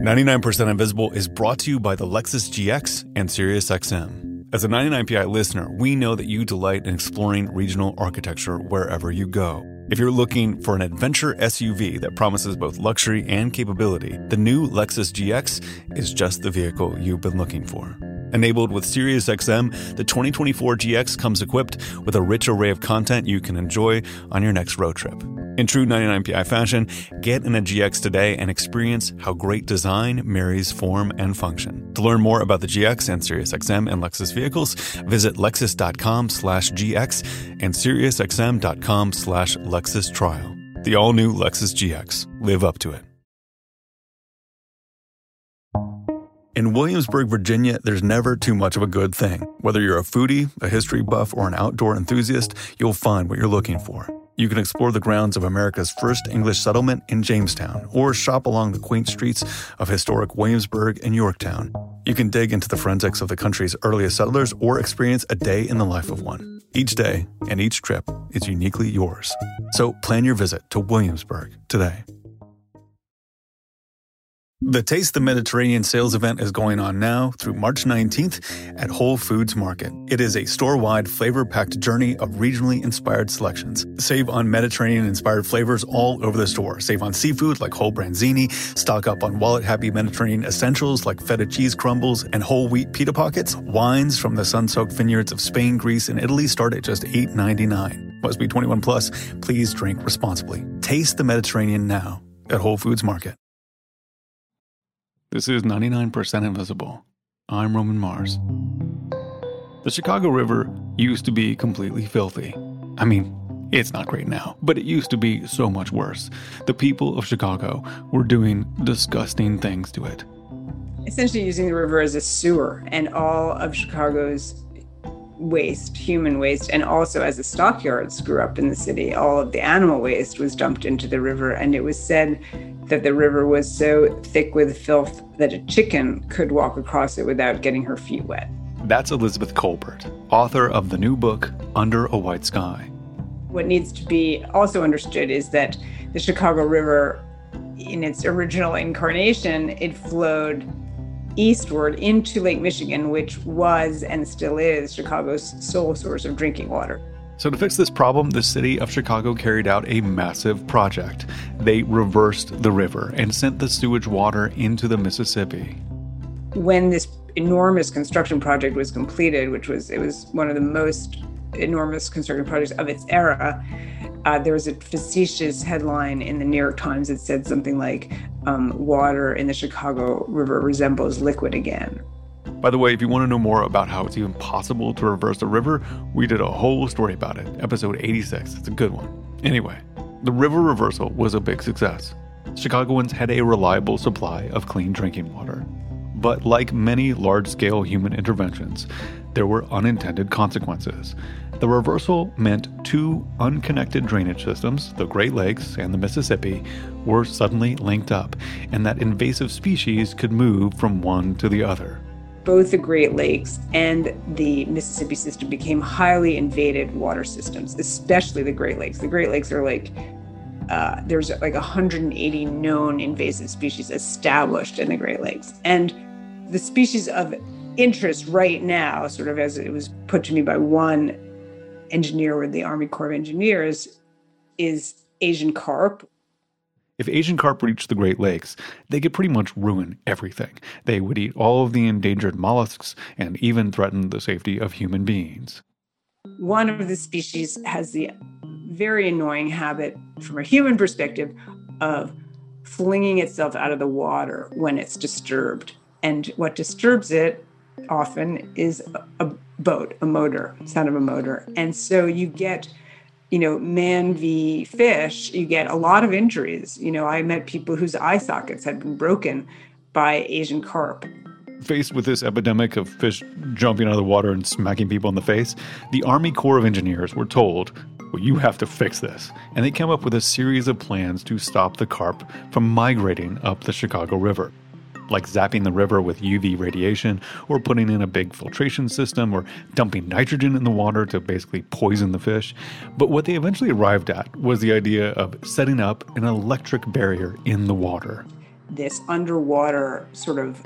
99% Invisible is brought to you by the Lexus GX and SiriusXM. As a 99PI listener, we know that you delight in exploring regional architecture wherever you go. If you're looking for an adventure SUV that promises both luxury and capability, the new Lexus GX is just the vehicle you've been looking for. Enabled with SiriusXM, the 2024 GX comes equipped with a rich array of content you can enjoy on your next road trip. In true 99PI fashion, get in a GX today and experience how great design marries form and function. To learn more about the GX and SiriusXM and Lexus vehicles, visit lexus.com slash GX and SiriusXM.com slash Lexus Trial. The all-new Lexus GX. Live up to it. In Williamsburg, Virginia, there's never too much of a good thing. Whether you're a foodie, a history buff, or an outdoor enthusiast, you'll find what you're looking for. You can explore the grounds of America's first English settlement in Jamestown, or shop along the quaint streets of historic Williamsburg and Yorktown. You can dig into the forensics of the country's earliest settlers or experience a day in the life of one. Each day and each trip is uniquely yours. So plan your visit to Williamsburg today. The Taste the Mediterranean sales event is going on now through March 19th at Whole Foods Market. It is a store wide, flavor packed journey of regionally inspired selections. Save on Mediterranean inspired flavors all over the store. Save on seafood like whole branzini, stock up on wallet happy Mediterranean essentials like feta cheese crumbles and whole wheat pita pockets. Wines from the sun soaked vineyards of Spain, Greece, and Italy start at just $8.99. Must be 21 plus. Please drink responsibly. Taste the Mediterranean now at Whole Foods Market. This is 99% Invisible. I'm Roman Mars. The Chicago River used to be completely filthy. I mean, it's not great now, but it used to be so much worse. The people of Chicago were doing disgusting things to it. Essentially, using the river as a sewer, and all of Chicago's waste, human waste, and also as the stockyards grew up in the city, all of the animal waste was dumped into the river. And it was said that the river was so thick with filth that a chicken could walk across it without getting her feet wet. That's Elizabeth Kolbert, author of the new book, Under a White Sky. What needs to be also understood is that the Chicago River, in its original incarnation, it flowed eastward into Lake Michigan, which was and still is Chicago's sole source of drinking water. So, to fix this problem, the city of Chicago carried out a massive project. They reversed the river and sent the sewage water into the Mississippi. When this enormous construction project was completed, which was it was one of the most enormous construction projects of its era, uh, there was a facetious headline in the New York Times that said something like, um, "Water in the Chicago River resembles liquid again." By the way, if you want to know more about how it's even possible to reverse a river, we did a whole story about it, episode 86. It's a good one. Anyway, the river reversal was a big success. Chicagoans had a reliable supply of clean drinking water. But like many large scale human interventions, there were unintended consequences. The reversal meant two unconnected drainage systems, the Great Lakes and the Mississippi, were suddenly linked up, and that invasive species could move from one to the other both the Great Lakes and the Mississippi system became highly invaded water systems, especially the Great Lakes. The Great Lakes are like uh, there's like 180 known invasive species established in the Great Lakes, and the species of interest right now, sort of as it was put to me by one engineer with the Army Corps of Engineers, is Asian carp, if Asian carp reached the Great Lakes, they could pretty much ruin everything. They would eat all of the endangered mollusks and even threaten the safety of human beings. One of the species has the very annoying habit, from a human perspective, of flinging itself out of the water when it's disturbed. And what disturbs it often is a, boat, a motor, sound of a motor. And so you get you know, man v fish, you get a lot of injuries. You know, I met people whose eye sockets had been broken by Asian carp. Faced with this epidemic of fish jumping out of the water and smacking people in the face, the Army Corps of Engineers were told, well, you have to fix this. And they came up with a series of plans to stop the carp from migrating up the Chicago River like zapping the river with UV radiation, or putting in a big filtration system, or dumping nitrogen in the water to basically poison the fish. But what they eventually arrived at was the idea of setting up an electric barrier in the water. this underwater sort of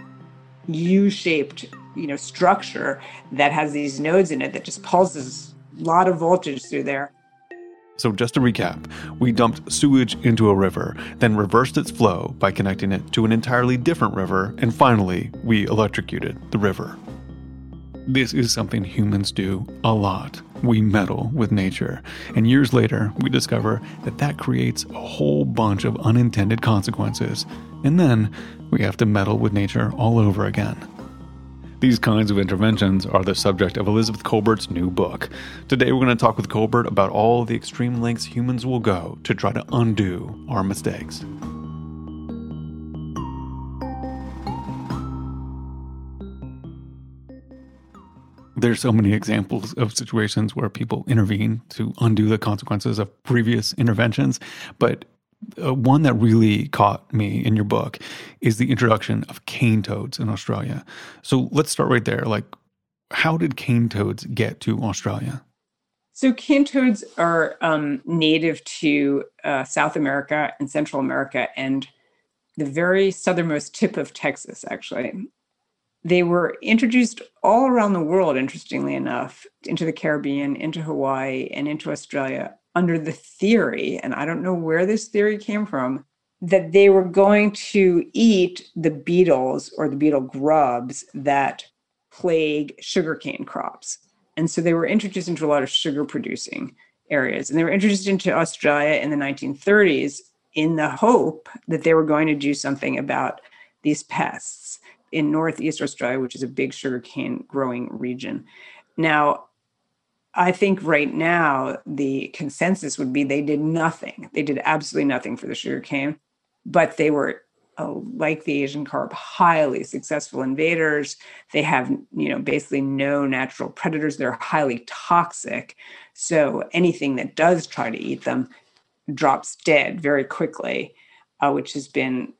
U-shaped, you know, structure that has these nodes in it that just pulses a lot of voltage through there. So, just to recap, we dumped sewage into a river, then reversed its flow by connecting it to an entirely different river, and finally, we electrocuted the river. This is something humans do a lot. We meddle with nature, and years later, we discover that that creates a whole bunch of unintended consequences, and then we have to meddle with nature all over again. These kinds of interventions are the subject of Elizabeth Kolbert's new book. Today, we're going to talk with Kolbert about all the extreme lengths humans will go to try to undo our mistakes. There's so many examples of situations where people intervene to undo the consequences of previous interventions, but uh, one that really caught me in your book is the introduction of cane toads in Australia. So let's start right there. Like, how did cane toads get to Australia? So, cane toads are um, native to uh, South America and Central America and the very southernmost tip of Texas, actually. They were introduced all around the world, interestingly enough, into the Caribbean, into Hawaii, and into Australia under the theory, and I don't know where this theory came from, that they were going to eat the beetles or the beetle grubs that plague sugarcane crops. And so they were introduced into a lot of sugar producing areas. And they were introduced into Australia in the 1930s in the hope that they were going to do something about these pests in Northeast Australia, which is a big sugarcane growing region. Now, I think right now the consensus would be they did nothing. They did absolutely nothing for the sugarcane, but they were uh, like the Asian carp, highly successful invaders. They have, you know, basically no natural predators. They're highly toxic. So anything that does try to eat them drops dead very quickly, uh, which has been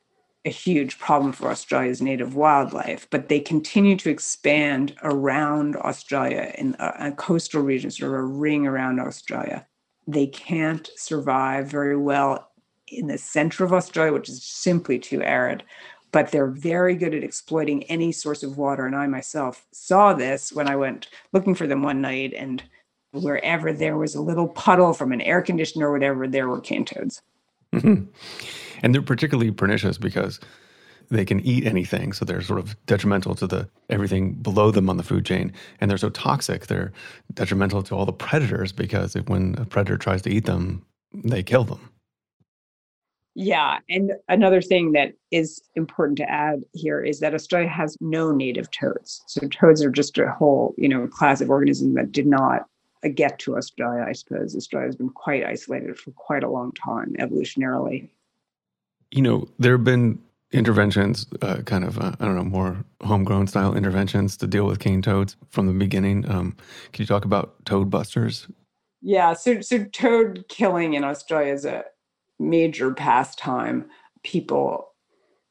a huge problem for Australia's native wildlife, but they continue to expand around Australia in a, a coastal region, sort of a ring around Australia. They can't survive very well in the center of Australia, which is simply too arid, but they're very good at exploiting any source of water. And I myself saw this when I went looking for them one night, and wherever there was a little puddle from an air conditioner or whatever, there were cane toads. Mm-hmm. And they're particularly pernicious because they can eat anything, so they're sort of detrimental to the everything below them on the food chain, and they're so toxic they're detrimental to all the predators because when a predator tries to eat them, they kill them. Yeah, and another thing that is important to add here is that Australia has no native toads. So toads are just a whole, you know, class of organisms that did not get to Australia. I suppose Australia has been quite isolated for quite a long time evolutionarily you know, there have been interventions, uh, kind of, uh, I don't know, more homegrown style interventions to deal with cane toads from the beginning. Um, can you talk about toad busters? Yeah, so so toad killing in Australia is a major pastime. People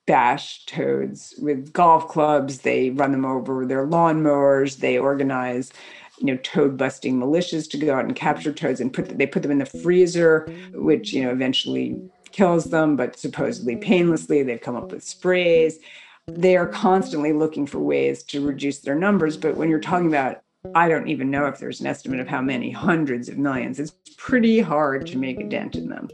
bash toads with golf clubs. They run them over with their lawnmowers. They organize, you know, toad busting militias to go out and capture toads and put they put them in the freezer, which you know eventually kills them, but supposedly painlessly. They've come up with sprays. They are constantly looking for ways to reduce their numbers. But when you're talking about, I don't even know if there's an estimate of how many hundreds of millions, it's pretty hard to make a dent in them.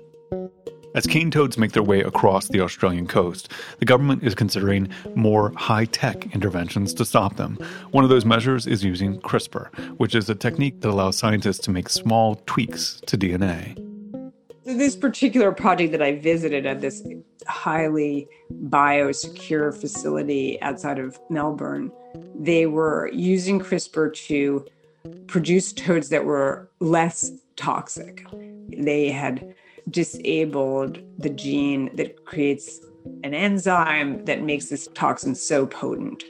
As cane toads make their way across the Australian coast, the government is considering more high tech interventions to stop them. One of those measures is using CRISPR, which is a technique that allows scientists to make small tweaks to DNA this particular project that I visited at this highly biosecure facility outside of Melbourne, they were using CRISPR to produce toads that were less toxic. They had disabled the gene that creates an enzyme that makes this toxin so potent.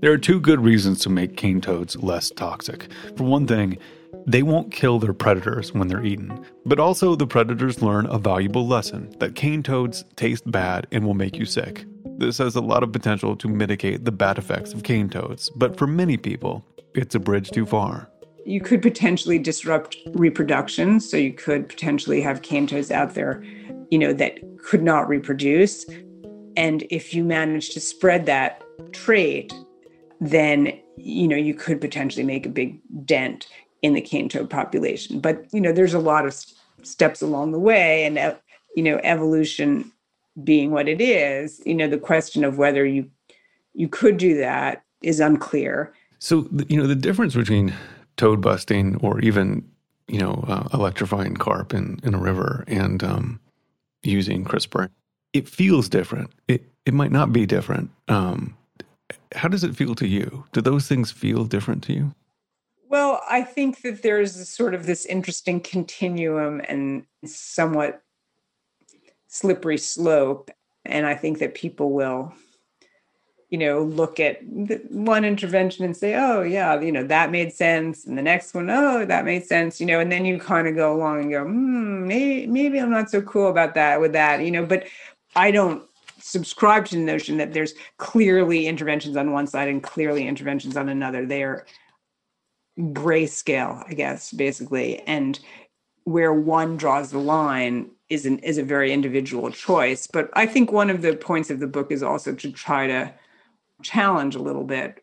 There are two good reasons to make cane toads less toxic. For one thing, they won't kill their predators when they're eaten, but also the predators learn a valuable lesson that cane toads taste bad and will make you sick. This has a lot of potential to mitigate the bad effects of cane toads, but for many people, it's a bridge too far. You could potentially disrupt reproduction, so you could potentially have cane toads out there, you know, that could not reproduce. And if you manage to spread that trait, then you know you could potentially make a big dent in the cane toad population. But you know, there's a lot of steps along the way, and uh, you know, evolution being what it is, you know, the question of whether you you could do that is unclear. So you know, the difference between toad busting or even you know uh, electrifying carp in in a river and um, using CRISPR, it feels different. It it might not be different. Um, how does it feel to you? Do those things feel different to you? Well, I think that there's sort of this interesting continuum and somewhat slippery slope. And I think that people will, you know, look at one intervention and say, oh, yeah, you know, that made sense. And the next one, oh, that made sense, you know, and then you kind of go along and go, hmm, maybe, maybe I'm not so cool about that with that, you know, but I don't subscribe to the notion that there's clearly interventions on one side and clearly interventions on another. They are grayscale, I guess, basically. And where one draws the line is an, is a very individual choice. But I think one of the points of the book is also to try to challenge a little bit,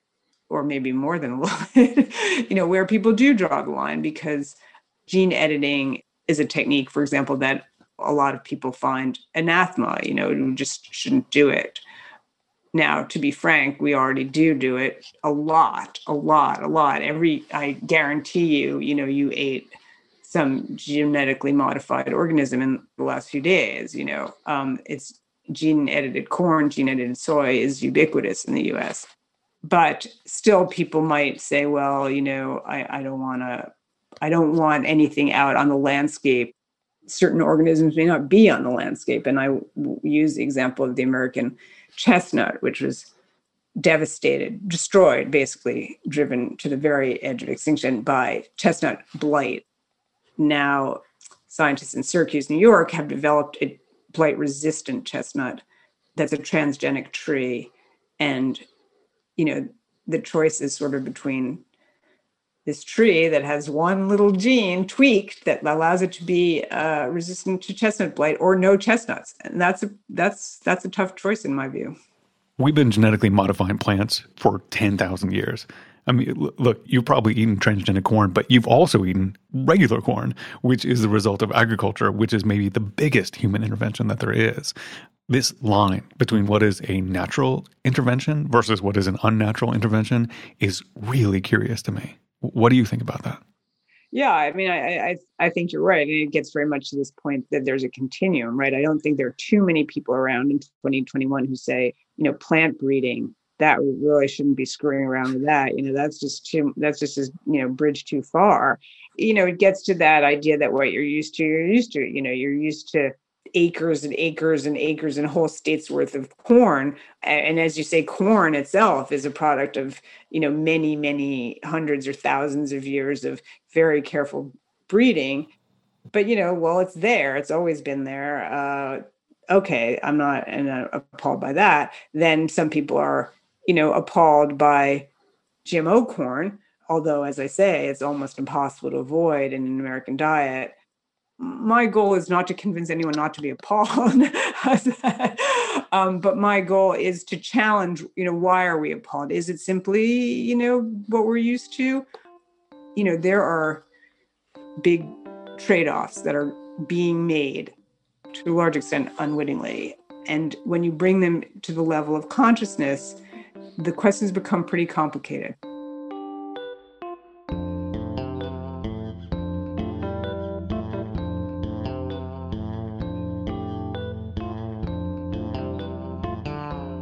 or maybe more than a little bit, you know, where people do draw the line because gene editing is a technique, for example, that a lot of people find anathema, you know, you just shouldn't do it. Now, to be frank, we already do do it a lot, a lot, a lot. Every, I guarantee you, you know, you ate some genetically modified organism in the last few days. You know, um, it's gene edited corn, gene edited soy is ubiquitous in the US. But still, people might say, well, you know, I, I don't want to, I don't want anything out on the landscape certain organisms may not be on the landscape. And I use the example of the American chestnut, which was devastated, destroyed, basically driven to the very edge of extinction by chestnut blight. Now, scientists in Syracuse, New York, have developed a blight resistant chestnut that's a transgenic tree. And, you know, the choice is sort of between this tree that has one little gene tweaked that allows it to be uh, resistant to chestnut blight or no chestnuts. And that's a that's that's a tough choice in my view. We've been genetically modifying plants for 10,000 years I mean, look, you've probably eaten transgenic corn, but you've also eaten regular corn, which is the result of agriculture, which is maybe the biggest human intervention that there is. This line between what is a natural intervention versus what is an unnatural intervention is really curious to me. What do you think about that? Yeah, I mean, I, I I think you're right. Mean, it gets very much to this point that there's a continuum, right? I don't think there are too many people around in 2021 who say, you know, plant breeding that really shouldn't be screwing around with that. You know, that's just too that's just as you know, bridge too far. You know, it gets to that idea that what you're used to, you're used to. You know, you're used to acres and acres and acres and whole states worth of corn and as you say corn itself is a product of you know many many hundreds or thousands of years of very careful breeding but you know well it's there it's always been there uh, okay i'm not and, uh, appalled by that then some people are you know appalled by gmo corn although as i say it's almost impossible to avoid in an american diet. My goal is not to convince anyone not to be appalled. Um, but my goal is to challenge you know why are we appalled? Is it simply you know what we're used to? You know there are big trade-offs that are being made to a large extent unwittingly. And when you bring them to the level of consciousness the questions become pretty complicated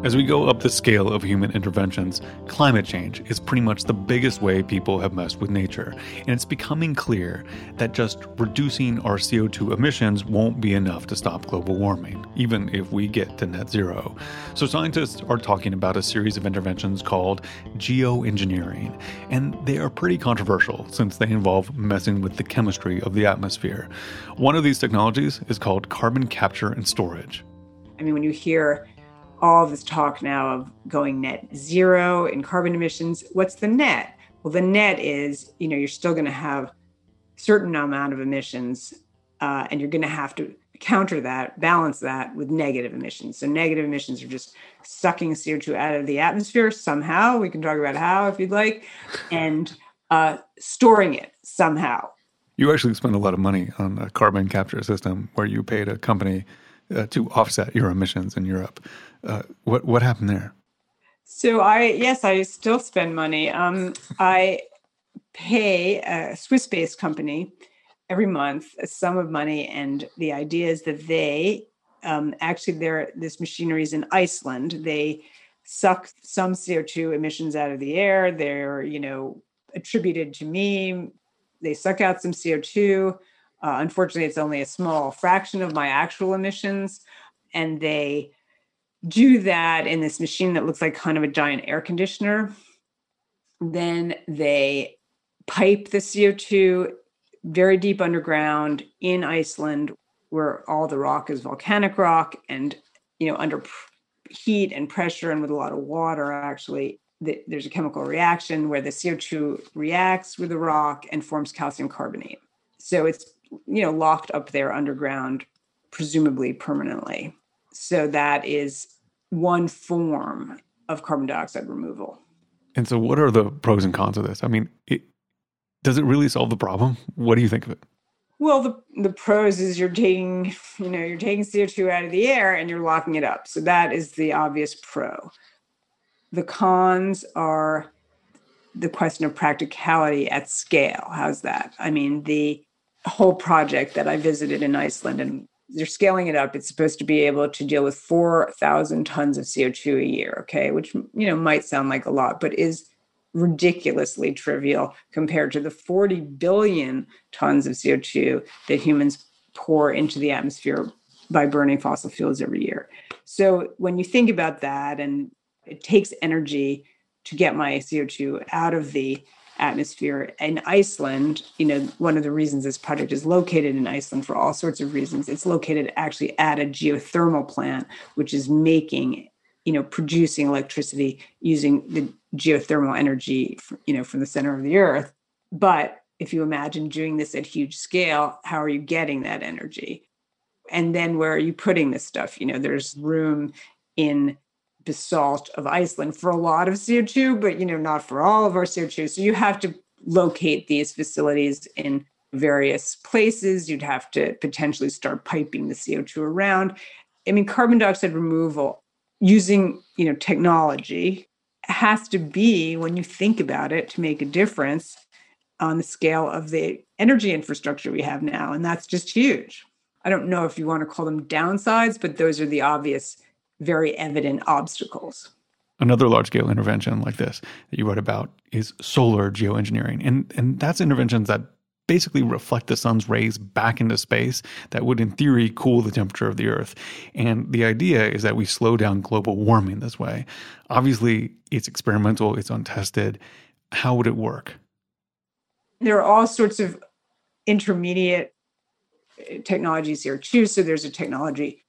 As we go up the scale of human interventions, climate change is pretty much the biggest way people have messed with nature, and it's becoming clear that just reducing our CO2 emissions won't be enough to stop global warming, even if we get to net zero. So, scientists are talking about a series of interventions called geoengineering, and they are pretty controversial since they involve messing with the chemistry of the atmosphere. One of these technologies is called carbon capture and storage. I mean, when you hear all this talk now of going net zero in carbon emissions. What's the net? Well, the net is, you know, you're still going to have certain amount of emissions, uh, and you're going to have to counter that, balance that with negative emissions. So negative emissions are just sucking CO2 out of the atmosphere somehow. We can talk about how if you'd like, and uh, storing it somehow. You actually spent a lot of money on a carbon capture system where you paid a company uh, to offset your emissions in Europe. Uh, what what happened there? So I yes, I still spend money. Um, I pay a Swiss-based company every month a sum of money, and the idea is that they um, actually they're this machinery is in Iceland. They suck some CO2 emissions out of the air. They're you know attributed to me. They suck out some CO2. Uh, unfortunately, it's only a small fraction of my actual emissions, and they do that in this machine that looks like kind of a giant air conditioner. Then they pipe the CO2 very deep underground in Iceland, where all the rock is volcanic rock, and you know under heat and pressure and with a lot of water, actually, the, there's a chemical reaction where the CO2 reacts with the rock and forms calcium carbonate. So it's you know locked up there underground, presumably permanently. So that is one form of carbon dioxide removal. And so, what are the pros and cons of this? I mean, it, does it really solve the problem? What do you think of it? Well, the the pros is you're taking, you know, you're taking CO2 out of the air and you're locking it up. So that is the obvious pro. The cons are the question of practicality at scale. How's that? I mean, the whole project that I visited in Iceland and they're scaling it up. It's supposed to be able to deal with 4,000 tons of CO2 a year, okay, which, you know, might sound like a lot, but is ridiculously trivial compared to the 40 billion tons of CO2 that humans pour into the atmosphere by burning fossil fuels every year. So when you think about that, and it takes energy to get my CO2 out of the atmosphere in Iceland, you know, one of the reasons this project is located in Iceland for all sorts of reasons, it's located actually at a geothermal plant, which is making, you know, producing electricity using the geothermal energy, you know, from the center of the earth. But if you imagine doing this at huge scale, how are you getting that energy? And then where are you putting this stuff? You know, there's room in basalt of Iceland for a lot of CO2, but you know, not for all of our CO2. So you have to locate these facilities in various places. You'd have to potentially start piping the CO2 around. I mean, carbon dioxide removal using you know technology has to be when you think about it to make a difference on the scale of the energy infrastructure we have now and that's just huge i don't know if you want to call them downsides but those are the obvious very evident obstacles. Another large scale intervention like this that you wrote about is solar geoengineering. And, and that's interventions that basically reflect the sun's rays back into space that would, in theory, cool the temperature of the Earth. And the idea is that we slow down global warming this way. Obviously, it's experimental, it's untested. How would it work? There are all sorts of intermediate technologies here too. So there's a technology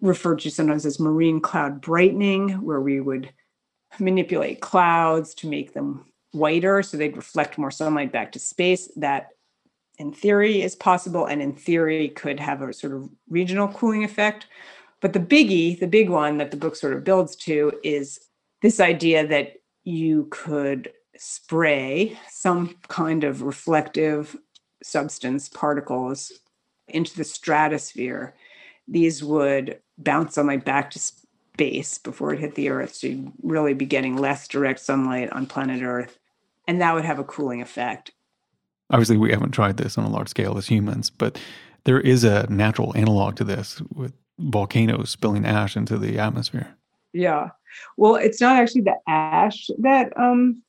referred to sometimes as marine cloud brightening, where we would manipulate clouds to make them whiter so they'd reflect more sunlight back to space. That, in theory, is possible and in theory could have a sort of regional cooling effect. But the biggie, the big one that the book sort of builds to is this idea that you could spray some kind of reflective substance particles into the stratosphere these would bounce sunlight back to space before it hit the Earth. So you'd really be getting less direct sunlight on planet Earth. And that would have a cooling effect. Obviously, we haven't tried this on a large scale as humans, but there is a natural analog to this with volcanoes spilling ash into the atmosphere. Yeah. Well, it's not actually the ash that um,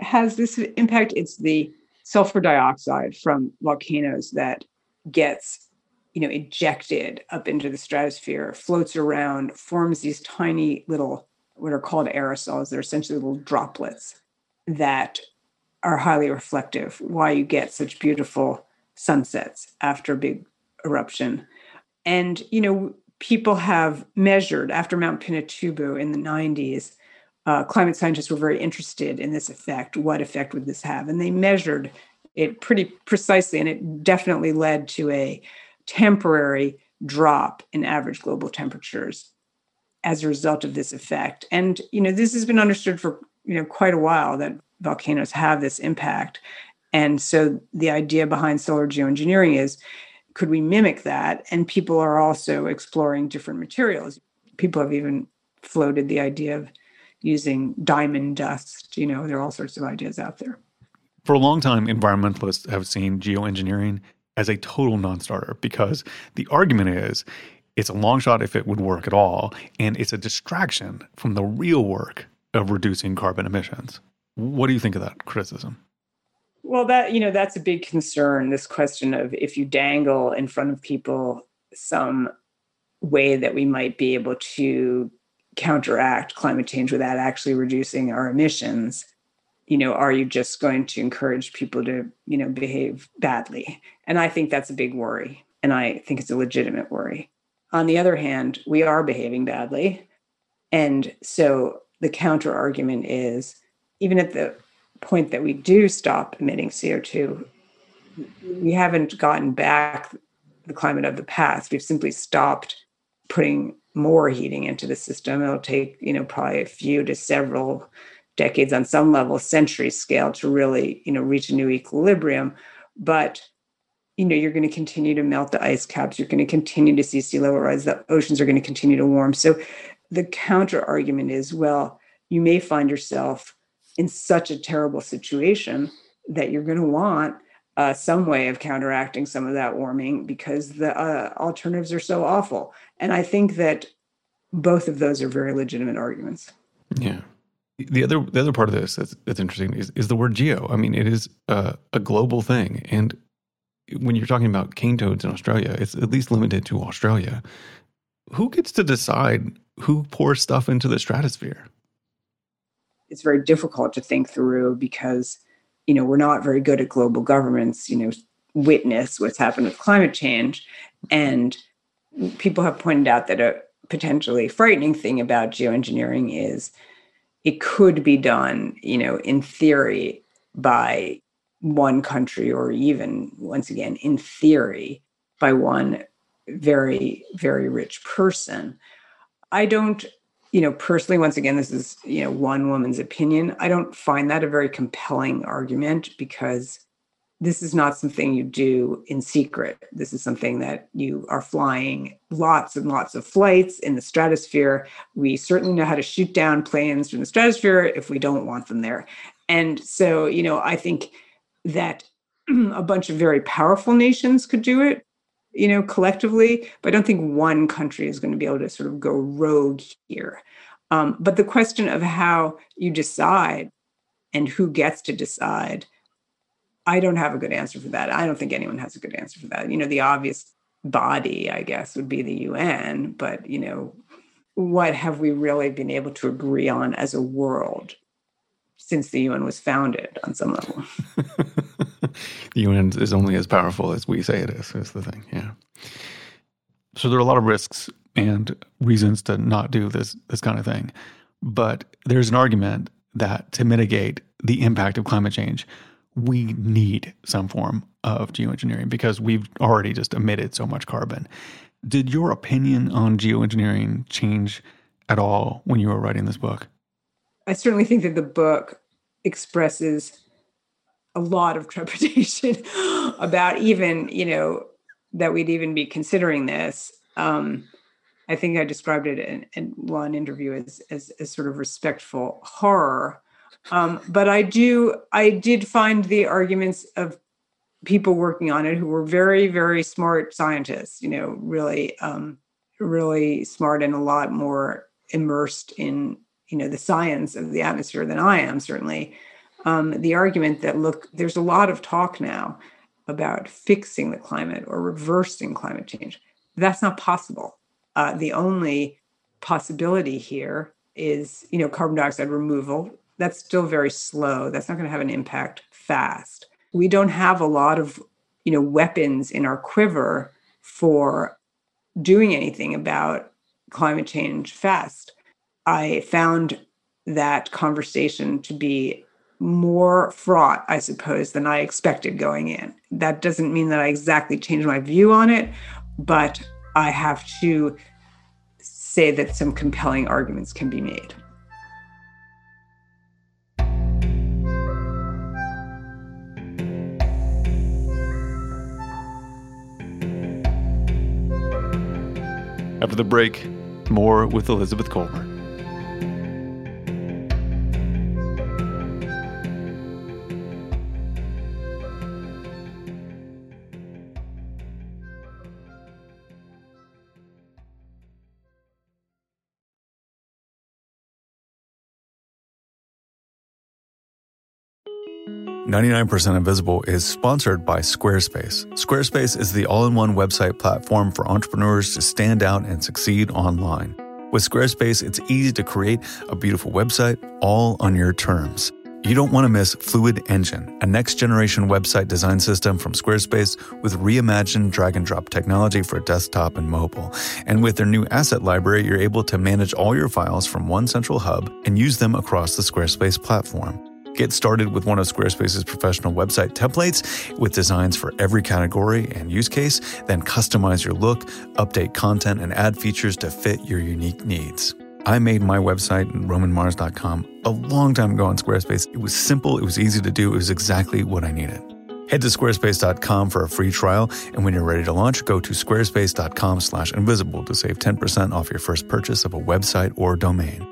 has this impact, it's the sulfur dioxide from volcanoes that gets you know ejected up into the stratosphere floats around forms these tiny little what are called aerosols they're essentially little droplets that are highly reflective why you get such beautiful sunsets after a big eruption. And you know people have measured after mount pinatubo in the 90s uh, climate scientists were very interested in this effect what effect would this have? And they measured it pretty precisely and it definitely led to a temporary drop in average global temperatures as a result of this effect. And you know, this has been understood for you know quite a while that volcanoes have this impact. And so the idea behind solar geoengineering is could we mimic that? And people are also exploring different materials. People have even floated the idea of using diamond dust. You know, there are all sorts of ideas out there. For a long time, environmentalists have seen geoengineering as a total non starter because the argument is it's a long shot if it would work at all, and it's a distraction from the real work of reducing carbon emissions. What do you think of that criticism? Well, that, you know, that's a big concern. This question of if you dangle in front of people some way that we might be able to counteract climate change without actually reducing our emissions, you know, are you just going to encourage people to, you know, behave badly? And I think that's a big worry. And I think it's a legitimate worry. On the other hand, we are behaving badly. And so the counter argument is even at the point that we do stop emitting CO2, we haven't gotten back the climate of the past. We've simply stopped putting more heating into the system. It'll take, you know, probably a few to several decades on some level, century scale to really, you know, reach a new equilibrium. But you know, you're going to continue to melt the ice caps. You're going to continue to see sea level rise. The oceans are going to continue to warm. So the counter argument is, well, you may find yourself in such a terrible situation that you're going to want uh, some way of counteracting some of that warming because the uh, alternatives are so awful. And I think that both of those are very legitimate arguments. Yeah. The other the other part of this that's, that's interesting is, is the word geo. I mean, it is a, a global thing, and when you're talking about cane toads in Australia, it's at least limited to Australia. Who gets to decide who pours stuff into the stratosphere? It's very difficult to think through because you know, we're not very good at global governments, you know, witness what's happened with climate change. And people have pointed out that a potentially frightening thing about geoengineering is it could be done, you know, in theory by one country or even once again in theory by one very very rich person i don't you know, personally, once again, this is, you know, one woman's opinion. I don't find that a very compelling argument because this is not something you do in secret. This is something that you are flying lots and lots of flights in the stratosphere. We certainly know how to shoot down planes from the stratosphere if we don't want them there. And so, you know, I think that a bunch of very powerful nations could do it you know, collectively. But I don't think one country is going to be able to sort of go rogue here. Um, but the question of how you decide and who gets to decide, I don't have a good answer for that. I don't think anyone has a good answer for that. You know, the obvious body, I guess, would be the UN, but, you know, what have we really been able to agree on as a world since the UN was founded on some level? the UN is only as powerful as we say it is, is the thing. Yeah. So there are a lot of risks and reasons to not do this this kind of thing. But there's an argument that to mitigate the impact of climate change, we need some form of geoengineering because we've already just emitted so much carbon. Did your opinion on geoengineering change at all when you were writing this book? I certainly think that the book expresses a lot of trepidation about even you know that we'd even be considering this um, i think i described it in, in one interview as, as, as sort of respectful horror um, but i do i did find the arguments of people working on it who were very very smart scientists you know really um, really smart and a lot more immersed in you know the science of the atmosphere than i am certainly um, the argument that look, there's a lot of talk now about fixing the climate or reversing climate change. That's not possible. Uh, the only possibility here is, you know, carbon dioxide removal. That's still very slow. That's not going to have an impact fast. We don't have a lot of, you know, weapons in our quiver for doing anything about climate change fast. I found that conversation to be more fraught, I suppose, than I expected going in. That doesn't mean that I exactly changed my view on it, but I have to say that some compelling arguments can be made. After the break, more with Elizabeth Kolbert. 99% Invisible is sponsored by Squarespace. Squarespace is the all in one website platform for entrepreneurs to stand out and succeed online. With Squarespace, it's easy to create a beautiful website all on your terms. You don't want to miss Fluid Engine, a next generation website design system from Squarespace with reimagined drag and drop technology for desktop and mobile. And with their new asset library, you're able to manage all your files from one central hub and use them across the Squarespace platform. Get started with one of Squarespace's professional website templates with designs for every category and use case, then customize your look, update content, and add features to fit your unique needs. I made my website, romanmars.com, a long time ago on Squarespace. It was simple, it was easy to do, it was exactly what I needed. Head to squarespace.com for a free trial, and when you're ready to launch, go to squarespace.com/invisible to save 10% off your first purchase of a website or domain.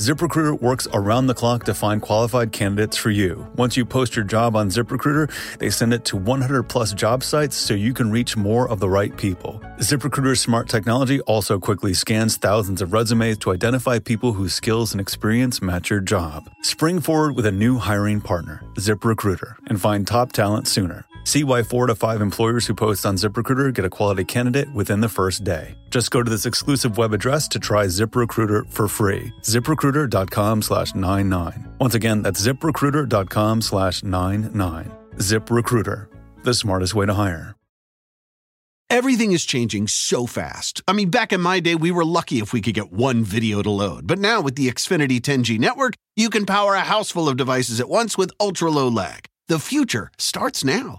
ZipRecruiter works around the clock to find qualified candidates for you. Once you post your job on ZipRecruiter, they send it to 100 plus job sites so you can reach more of the right people. ZipRecruiter's smart technology also quickly scans thousands of resumes to identify people whose skills and experience match your job. Spring forward with a new hiring partner, ZipRecruiter, and find top talent sooner. See why four to five employers who post on ZipRecruiter get a quality candidate within the first day. Just go to this exclusive web address to try ZipRecruiter for free. ZipRecruiter.com slash 99. Once again, that's ZipRecruiter.com slash 99. ZipRecruiter, the smartest way to hire. Everything is changing so fast. I mean, back in my day, we were lucky if we could get one video to load. But now with the Xfinity 10G network, you can power a house full of devices at once with ultra low lag. The future starts now.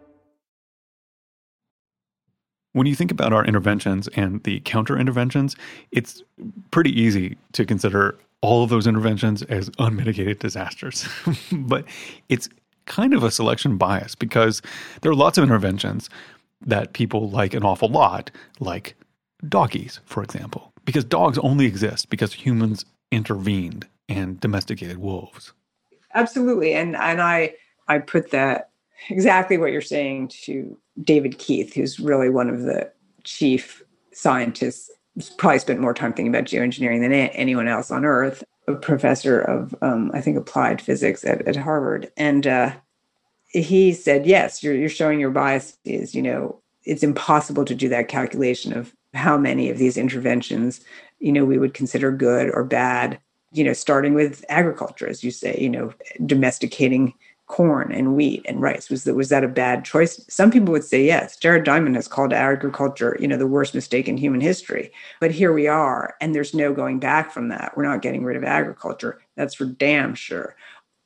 When you think about our interventions and the counter interventions, it's pretty easy to consider all of those interventions as unmitigated disasters. but it's kind of a selection bias because there are lots of interventions that people like an awful lot, like doggies, for example, because dogs only exist because humans intervened and domesticated wolves. Absolutely. And and I I put that exactly what you're saying to David Keith, who's really one of the chief scientists, probably spent more time thinking about geoengineering than anyone else on Earth, a professor of, um, I think, applied physics at, at Harvard. And uh, he said, yes, you're, you're showing your biases. You know, it's impossible to do that calculation of how many of these interventions, you know, we would consider good or bad, you know, starting with agriculture, as you say, you know, domesticating corn and wheat and rice. Was that was that a bad choice? Some people would say yes. Jared diamond has called agriculture you know the worst mistake in human history. But here we are and there's no going back from that. We're not getting rid of agriculture. That's for damn sure.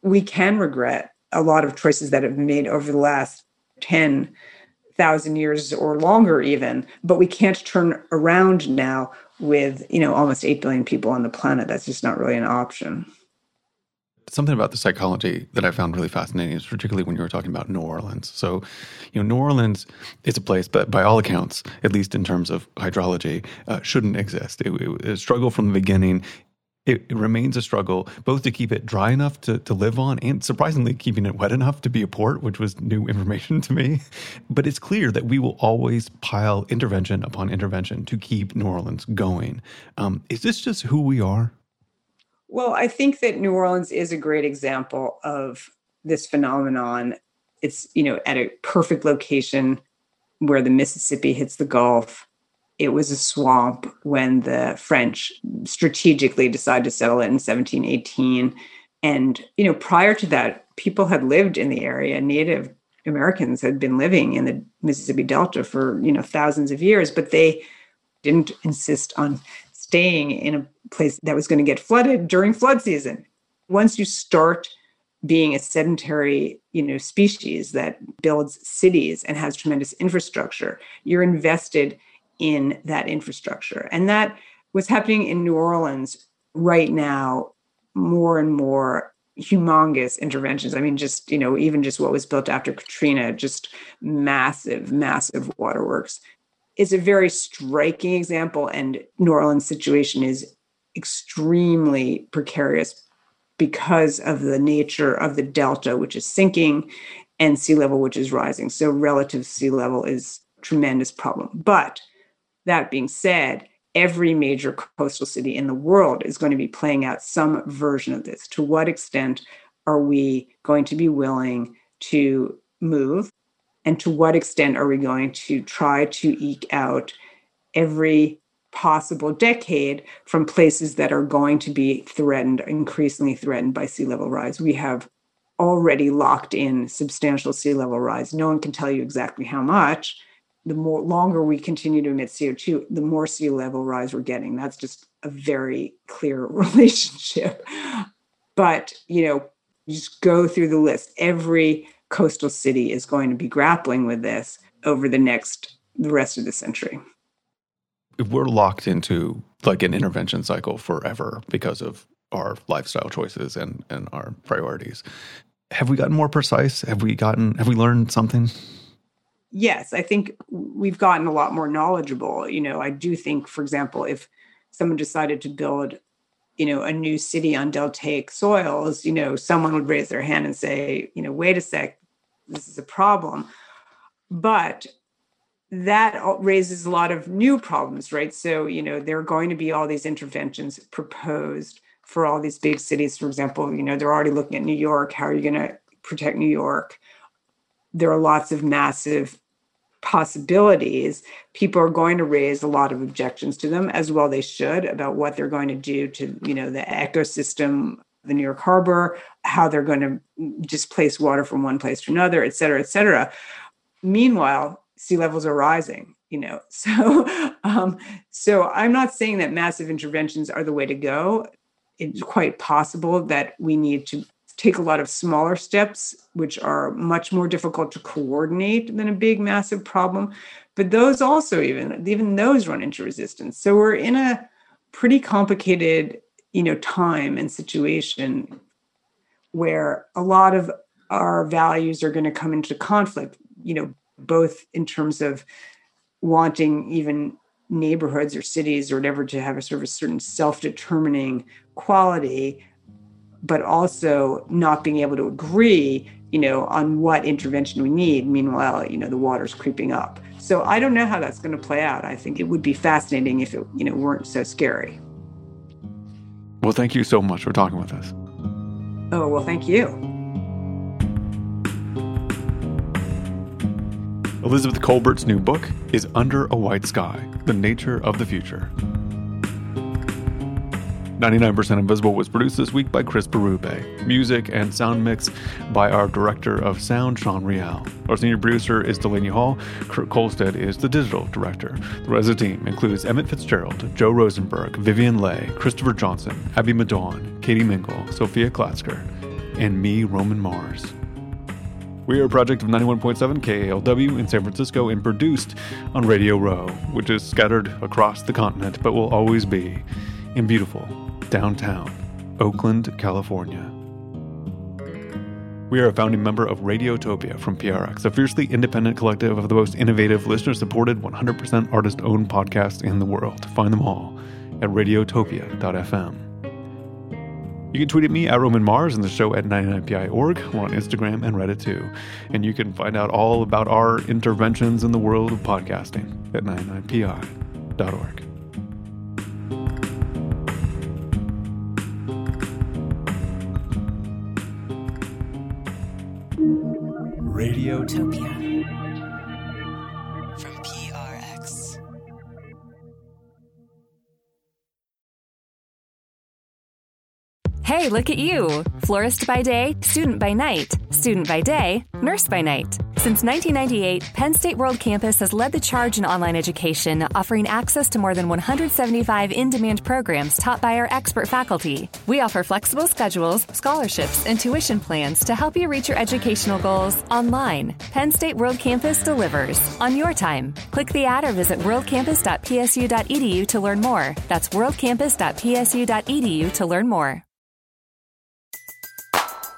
We can regret a lot of choices that have been made over the last 10,000 years or longer even but we can't turn around now with you know almost 8 billion people on the planet. That's just not really an option something about the psychology that I found really fascinating is particularly when you were talking about New Orleans. So, you know, New Orleans is a place that, by all accounts, at least in terms of hydrology, uh, shouldn't exist. It, it, a struggle from the beginning. It, it, remains a struggle both to keep it dry enough to, to live on and surprisingly keeping it wet enough to be a port, which was new information to me. But it's clear that we will always pile intervention upon intervention to keep New Orleans going. Um, is this just who we are? Well, I think that New Orleans is a great example of this phenomenon. It's, you know, at a perfect location where the Mississippi hits the Gulf. It was a swamp when the French strategically decided to settle it in 1718. And, you know, prior to that, people had lived in the area. Native Americans had been living in the Mississippi Delta for, you know, thousands of years, but they didn't insist on staying in a place that was going to get flooded during flood season. Once you start being a sedentary, you know, species that builds cities and has tremendous infrastructure, you're invested in that infrastructure. And that was happening in New Orleans right now more and more humongous interventions. I mean, just, you know, even just what was built after Katrina, just massive, massive waterworks is a very striking example. And New Orleans' situation is extremely precarious because of the nature of the delta, which is sinking, and sea level, which is rising. So, relative sea level is tremendous problem. But that being said, every major coastal city in the world is going to be playing out some version of this. To what extent are we going to be willing to move and to what extent are we going to try to eke out every possible decade from places that are going to be threatened, increasingly threatened by sea level rise? We have already locked in substantial sea level rise. No one can tell you exactly how much. The more longer we continue to emit CO2, the more sea level rise we're getting. That's just a very clear relationship. But, you know, just go through the list. Every coastal city is going to be grappling with this over the next the rest of the century. If we're locked into like an intervention cycle forever because of our lifestyle choices and and our priorities. Have we gotten more precise? Have we gotten have we learned something? Yes, I think we've gotten a lot more knowledgeable. You know, I do think for example, if someone decided to build you know, a new city on deltaic soils, you know, someone would raise their hand and say, you know, wait a sec, this is a problem. But that raises a lot of new problems, right? So, you know, there are going to be all these interventions proposed for all these big cities. For example, you know, they're already looking at New York. How are you going to protect New York? There are lots of massive possibilities, people are going to raise a lot of objections to them, as well they should, about what they're going to do to, you know, the ecosystem, the New York Harbor, how they're going to displace water from one place to another, et cetera, et cetera. Meanwhile, sea levels are rising you know so um, so i'm not saying that massive interventions are the way to go it's quite possible that we need to take a lot of smaller steps, which are much more difficult to coordinate than a big, massive problem. But those also, even even those run into resistance. So we're in a pretty complicated, you know, time and situation where a lot of our values are going to come into conflict. You know, both in terms of wanting even neighborhoods or cities or whatever to have a sort of a certain self-determining quality but also not being able to agree you know on what intervention we need. Meanwhile you know the water's creeping up. So i don't know how that's going to play out. I think it would be fascinating if it you know weren't so scary. Well thank you so much for talking with us. Oh well thank you. Elizabeth Kolbert's new book is under a white sky the nature of the future 99% Invisible was produced this week by Chris Berube. Music and sound mix by our director of sound, Sean Real. Our senior producer is Delaney Hall. Kurt Kohlstedt is the digital director. The rest of the team includes Emmett Fitzgerald, Joe Rosenberg, Vivian Le, Christopher Johnson, Abby Madan, Katie Mingle, Sofia Klatzker, and me, Roman Mars. We are a project of 91.7 KALW in San Francisco and produced on Radio Row, which is scattered across the continent but will always be in beautiful downtown Oakland, California. We are a founding member of Radiotopia from PRX, a fiercely independent collective of the most innovative, listener supported, 100% artist owned podcasts in the world. Find them all at radiotopia.fm. You can tweet at me at Roman Mars and the show at 99pi.org. We're on Instagram and Reddit too. And you can find out all about our interventions in the world of podcasting at 99pi.org. Radiotopia from PRX. Hey, look at you! Florist by day, student by night, student by day, nurse by night. Since 1998, Penn State World Campus has led the charge in online education, offering access to more than 175 in demand programs taught by our expert faculty. We offer flexible schedules, scholarships, and tuition plans to help you reach your educational goals online. Penn State World Campus delivers on your time. Click the ad or visit worldcampus.psu.edu to learn more. That's worldcampus.psu.edu to learn more.